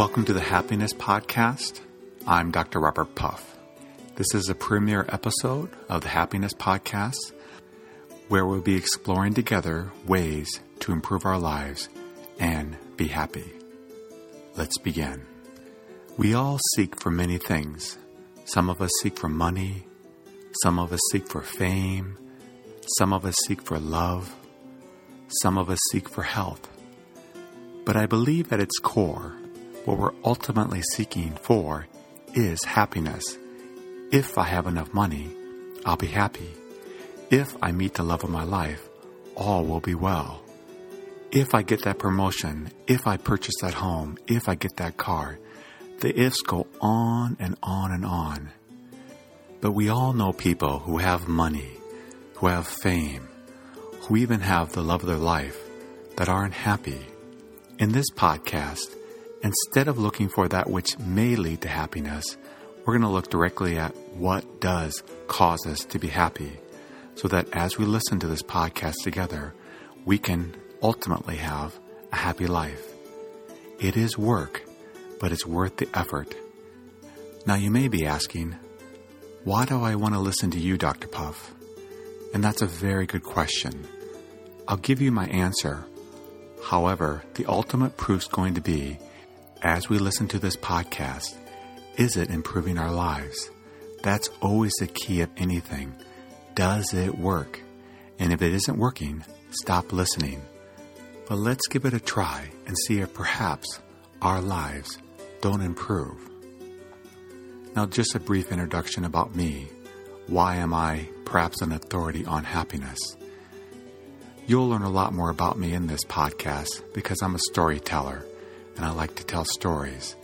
Welcome to the Happiness Podcast. I'm Dr. Robert Puff. This is a premiere episode of the Happiness Podcast where we'll be exploring together ways to improve our lives and be happy. Let's begin. We all seek for many things. Some of us seek for money, some of us seek for fame, some of us seek for love, some of us seek for health. But I believe at its core, what we're ultimately seeking for is happiness. If I have enough money, I'll be happy. If I meet the love of my life, all will be well. If I get that promotion, if I purchase that home, if I get that car, the ifs go on and on and on. But we all know people who have money, who have fame, who even have the love of their life that aren't happy. In this podcast, instead of looking for that which may lead to happiness, we're going to look directly at what does cause us to be happy so that as we listen to this podcast together, we can ultimately have a happy life. It is work, but it's worth the effort. Now you may be asking, why do I want to listen to you, Dr. Puff? And that's a very good question. I'll give you my answer. However, the ultimate proof's going to be as we listen to this podcast, is it improving our lives? That's always the key of anything. Does it work? And if it isn't working, stop listening. But let's give it a try and see if perhaps our lives don't improve. Now, just a brief introduction about me. Why am I perhaps an authority on happiness? You'll learn a lot more about me in this podcast because I'm a storyteller and I like to tell stories.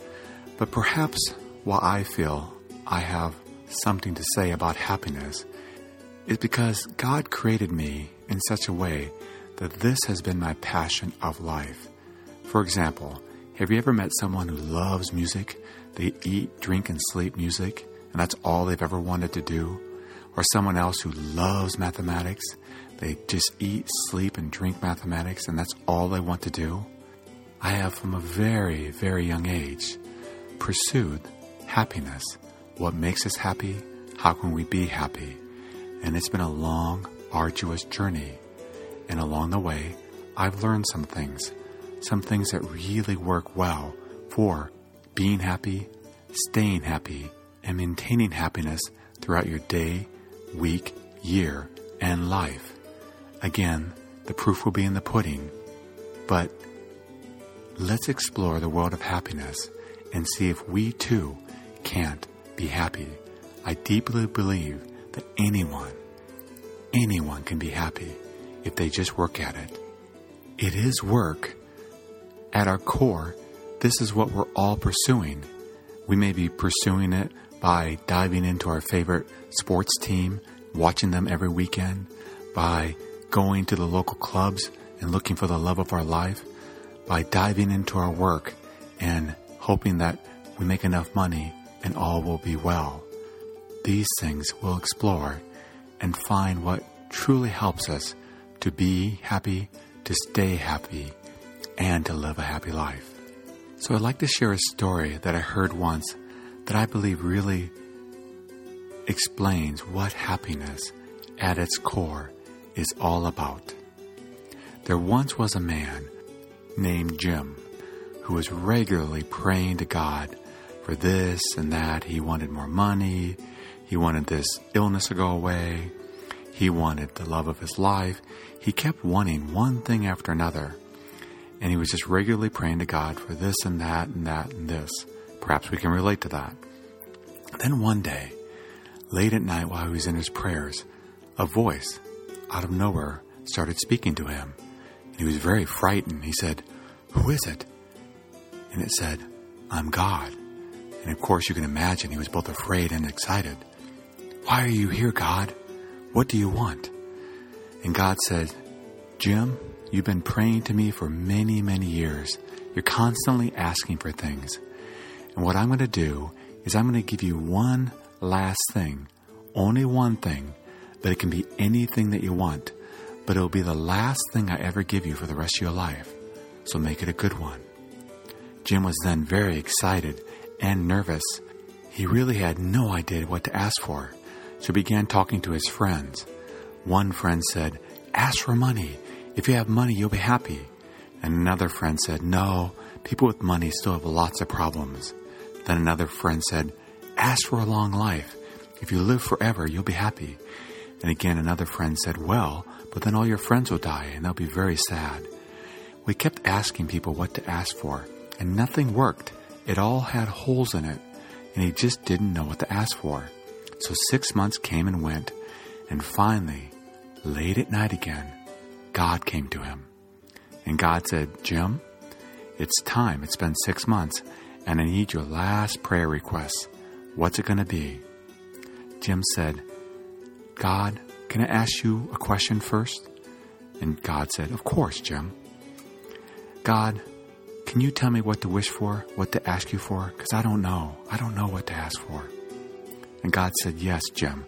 But perhaps why I feel I have something to say about happiness is because God created me in such a way that this has been my passion of life. For example, have you ever met someone who loves music? They eat, drink, and sleep music, and that's all they've ever wanted to do? Or someone else who loves mathematics? They just eat, sleep, and drink mathematics, and that's all they want to do? I have, from a very, very young age, pursued happiness. What makes us happy? How can we be happy? And it's been a long, arduous journey. And along the way, I've learned some things, some things that really work well for being happy, staying happy, and maintaining happiness throughout your day, week, year, and life. Again, the proof will be in the pudding. But let's explore the world of happiness and see if we too can't be happy. I deeply believe that anyone, anyone can be happy if they just work at it. It is work. At our core, this is what we're all pursuing. We may be pursuing it by diving into our favorite sports team, watching them every weekend, by going to the local clubs and looking for the love of our life, by diving into our work and hoping that we make enough money and all will be well. These things we'll explore and find what truly helps us to be happy, to stay happy, and to live a happy life. So I'd like to share a story that I heard once that I believe really explains what happiness at its core is all about. There once was a man named Jim who was regularly praying to God for this and that. He wanted more money. He wanted this illness to go away. He wanted the love of his life. He kept wanting one thing after another. And he was just regularly praying to God for this and that and that and this. Perhaps we can relate to that. Then one day, late at night while he was in his prayers, a voice out of nowhere started speaking to him. He was very frightened. He said, Who is it? And it said, I'm God. And of course, you can imagine he was both afraid and excited. Why are you here, God? What do you want? And God said, Jim, you've been praying to me for many, many years. You're constantly asking for things. And what I'm going to do is I'm going to give you one last thing, only one thing, but it can be anything that you want. But it'll be the last thing I ever give you for the rest of your life. So make it a good one. Jim was then very excited and nervous. He really had no idea what to ask for, so he began talking to his friends. One friend said, Ask for money. If you have money, you'll be happy. And another friend said, No, people with money still have lots of problems. Then another friend said, Ask for a long life. If you live forever, you'll be happy. And again, another friend said, Well, but then all your friends will die and they'll be very sad. We kept asking people what to ask for, and nothing worked. It all had holes in it, and he just didn't know what to ask for. So six months came and went, and finally, late at night again, God came to him. And God said, Jim, it's time. It's been six months, and I need your last prayer request. What's it going to be? Jim said, God, can I ask you a question first? And God said, Of course, Jim. God, can you tell me what to wish for, what to ask you for? Because I don't know. I don't know what to ask for. And God said, Yes, Jim,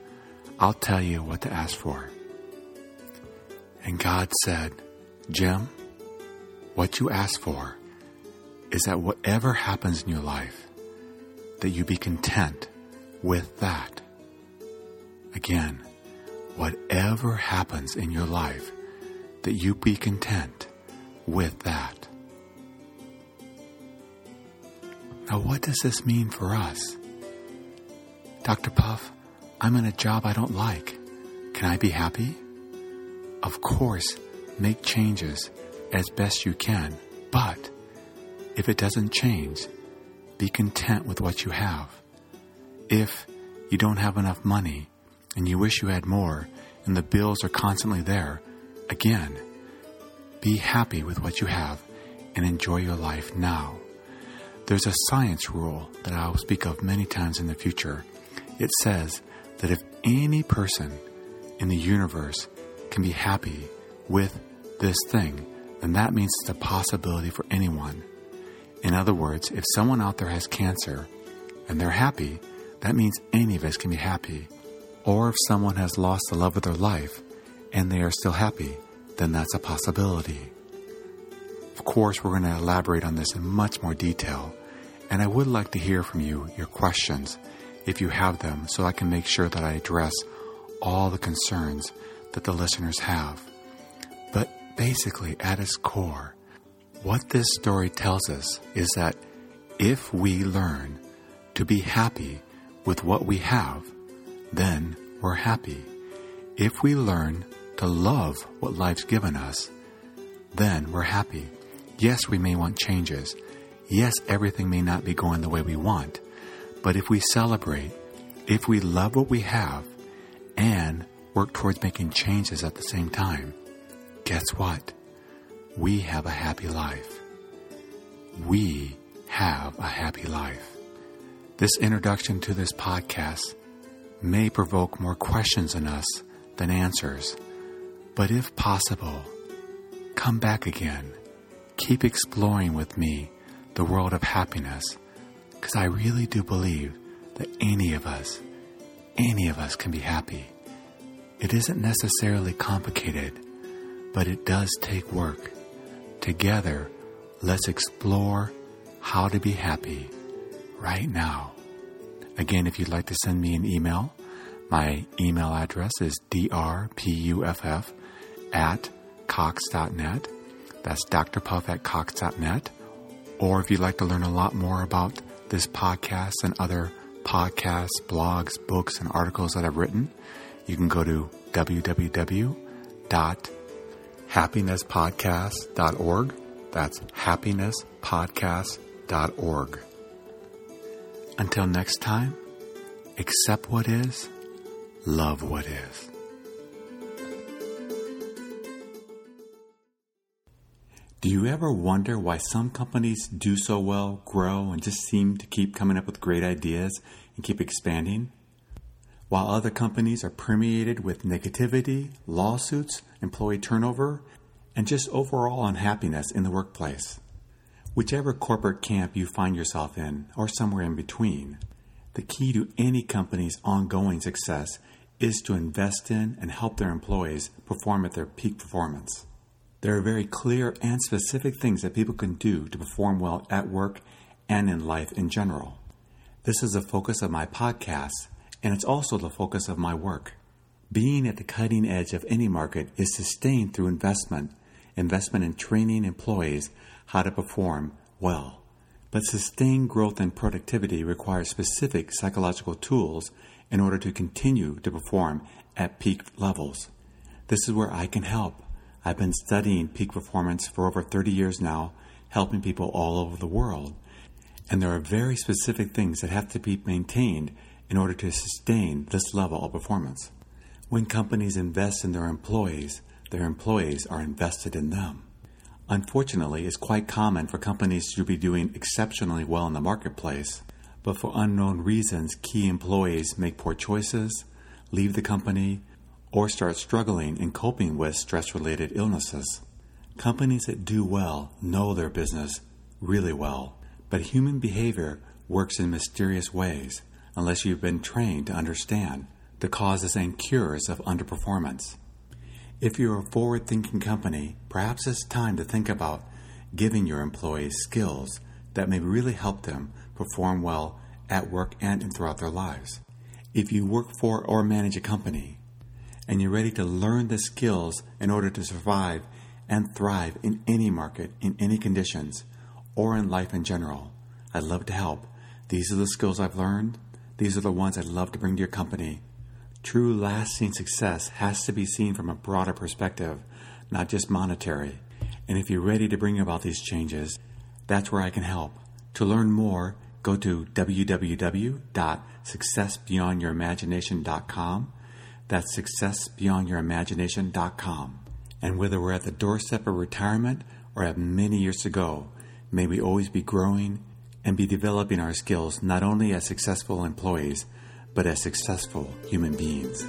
I'll tell you what to ask for. And God said, Jim, what you ask for is that whatever happens in your life, that you be content with that. Again, whatever happens in your life, that you be content with that. Now, what does this mean for us? Dr. Puff, I'm in a job I don't like. Can I be happy? Of course, make changes as best you can, but if it doesn't change, be content with what you have. If you don't have enough money and you wish you had more and the bills are constantly there, again, be happy with what you have and enjoy your life now. There's a science rule that I'll speak of many times in the future. It says that if any person in the universe can be happy with this thing, then that means it's a possibility for anyone. In other words, if someone out there has cancer and they're happy, that means any of us can be happy. Or if someone has lost the love of their life and they are still happy, then that's a possibility. Of course, we're going to elaborate on this in much more detail, and I would like to hear from you your questions if you have them so I can make sure that I address all the concerns that the listeners have. But basically, at its core, what this story tells us is that if we learn to be happy with what we have, then we're happy. If we learn to love what life's given us, then we're happy. Yes, we may want changes. Yes, everything may not be going the way we want. But if we celebrate, if we love what we have, and work towards making changes at the same time, guess what? We have a happy life. We have a happy life. This introduction to this podcast may provoke more questions in us than answers, but if possible, come back again. Keep exploring with me the world of happiness, because I really do believe that any of us, any of us can be happy. It isn't necessarily complicated, but it does take work. Together, let's explore how to be happy right now. Again, if you'd like to send me an email, my email address is drpuff at cox.net. That's drpuff at cox.net. Or if you'd like to learn a lot more about this podcast and other podcasts, blogs, books, and articles that I've written, you can go to www.happinesspodcast.org. That's happinesspodcast.org. Until next time, accept what is, love what is. Do you ever wonder why some companies do so well, grow, and just seem to keep coming up with great ideas and keep expanding? while other companies are permeated with negativity, lawsuits, employee turnover, and just overall unhappiness in the workplace. Whichever corporate camp you find yourself in, or somewhere in between, the key to any company's ongoing success is to invest in and help their employees perform at their peak performance. There are very clear and specific things that people can do to perform well at work and in life in general. This is the focus of my podcast, and it's also the focus of my work. Being at the cutting edge of any market is sustained through investment, investment in training employees how to perform well. But sustained growth and productivity requires specific psychological tools in order to continue to perform at peak levels. This is where I can help. I've been studying peak performance for over 30 years now, helping people all over the world. And there are very specific things that have to be maintained in order to sustain this level of performance. When companies invest in their employees, their employees are invested in them. Unfortunately, it's quite common for companies to be doing exceptionally well in the marketplace, but for unknown reasons, key employees make poor choices, leave the company, or start struggling in coping with stress related illnesses. Companies that do well know their business really well, but human behavior works in mysterious ways unless you've been trained to understand the causes and cures of underperformance. If you're a forward thinking company, perhaps it's time to think about giving your employees skills that may really help them perform well at work and throughout their lives. If you work for or manage a company and you're ready to learn the skills in order to survive and thrive in any market, in any conditions, or in life in general, I'd love to help. These are the skills I've learned. These are the ones I'd love to bring to your company True lasting success has to be seen from a broader perspective, not just monetary. And if you're ready to bring about these changes, that's where I can help. To learn more, go to www.successbeyondyourimagination.com. That's successbeyondyourimagination.com. And whether we're at the doorstep of retirement or have many years to go, may we always be growing and be developing our skills not only as successful employees, but as successful human beings.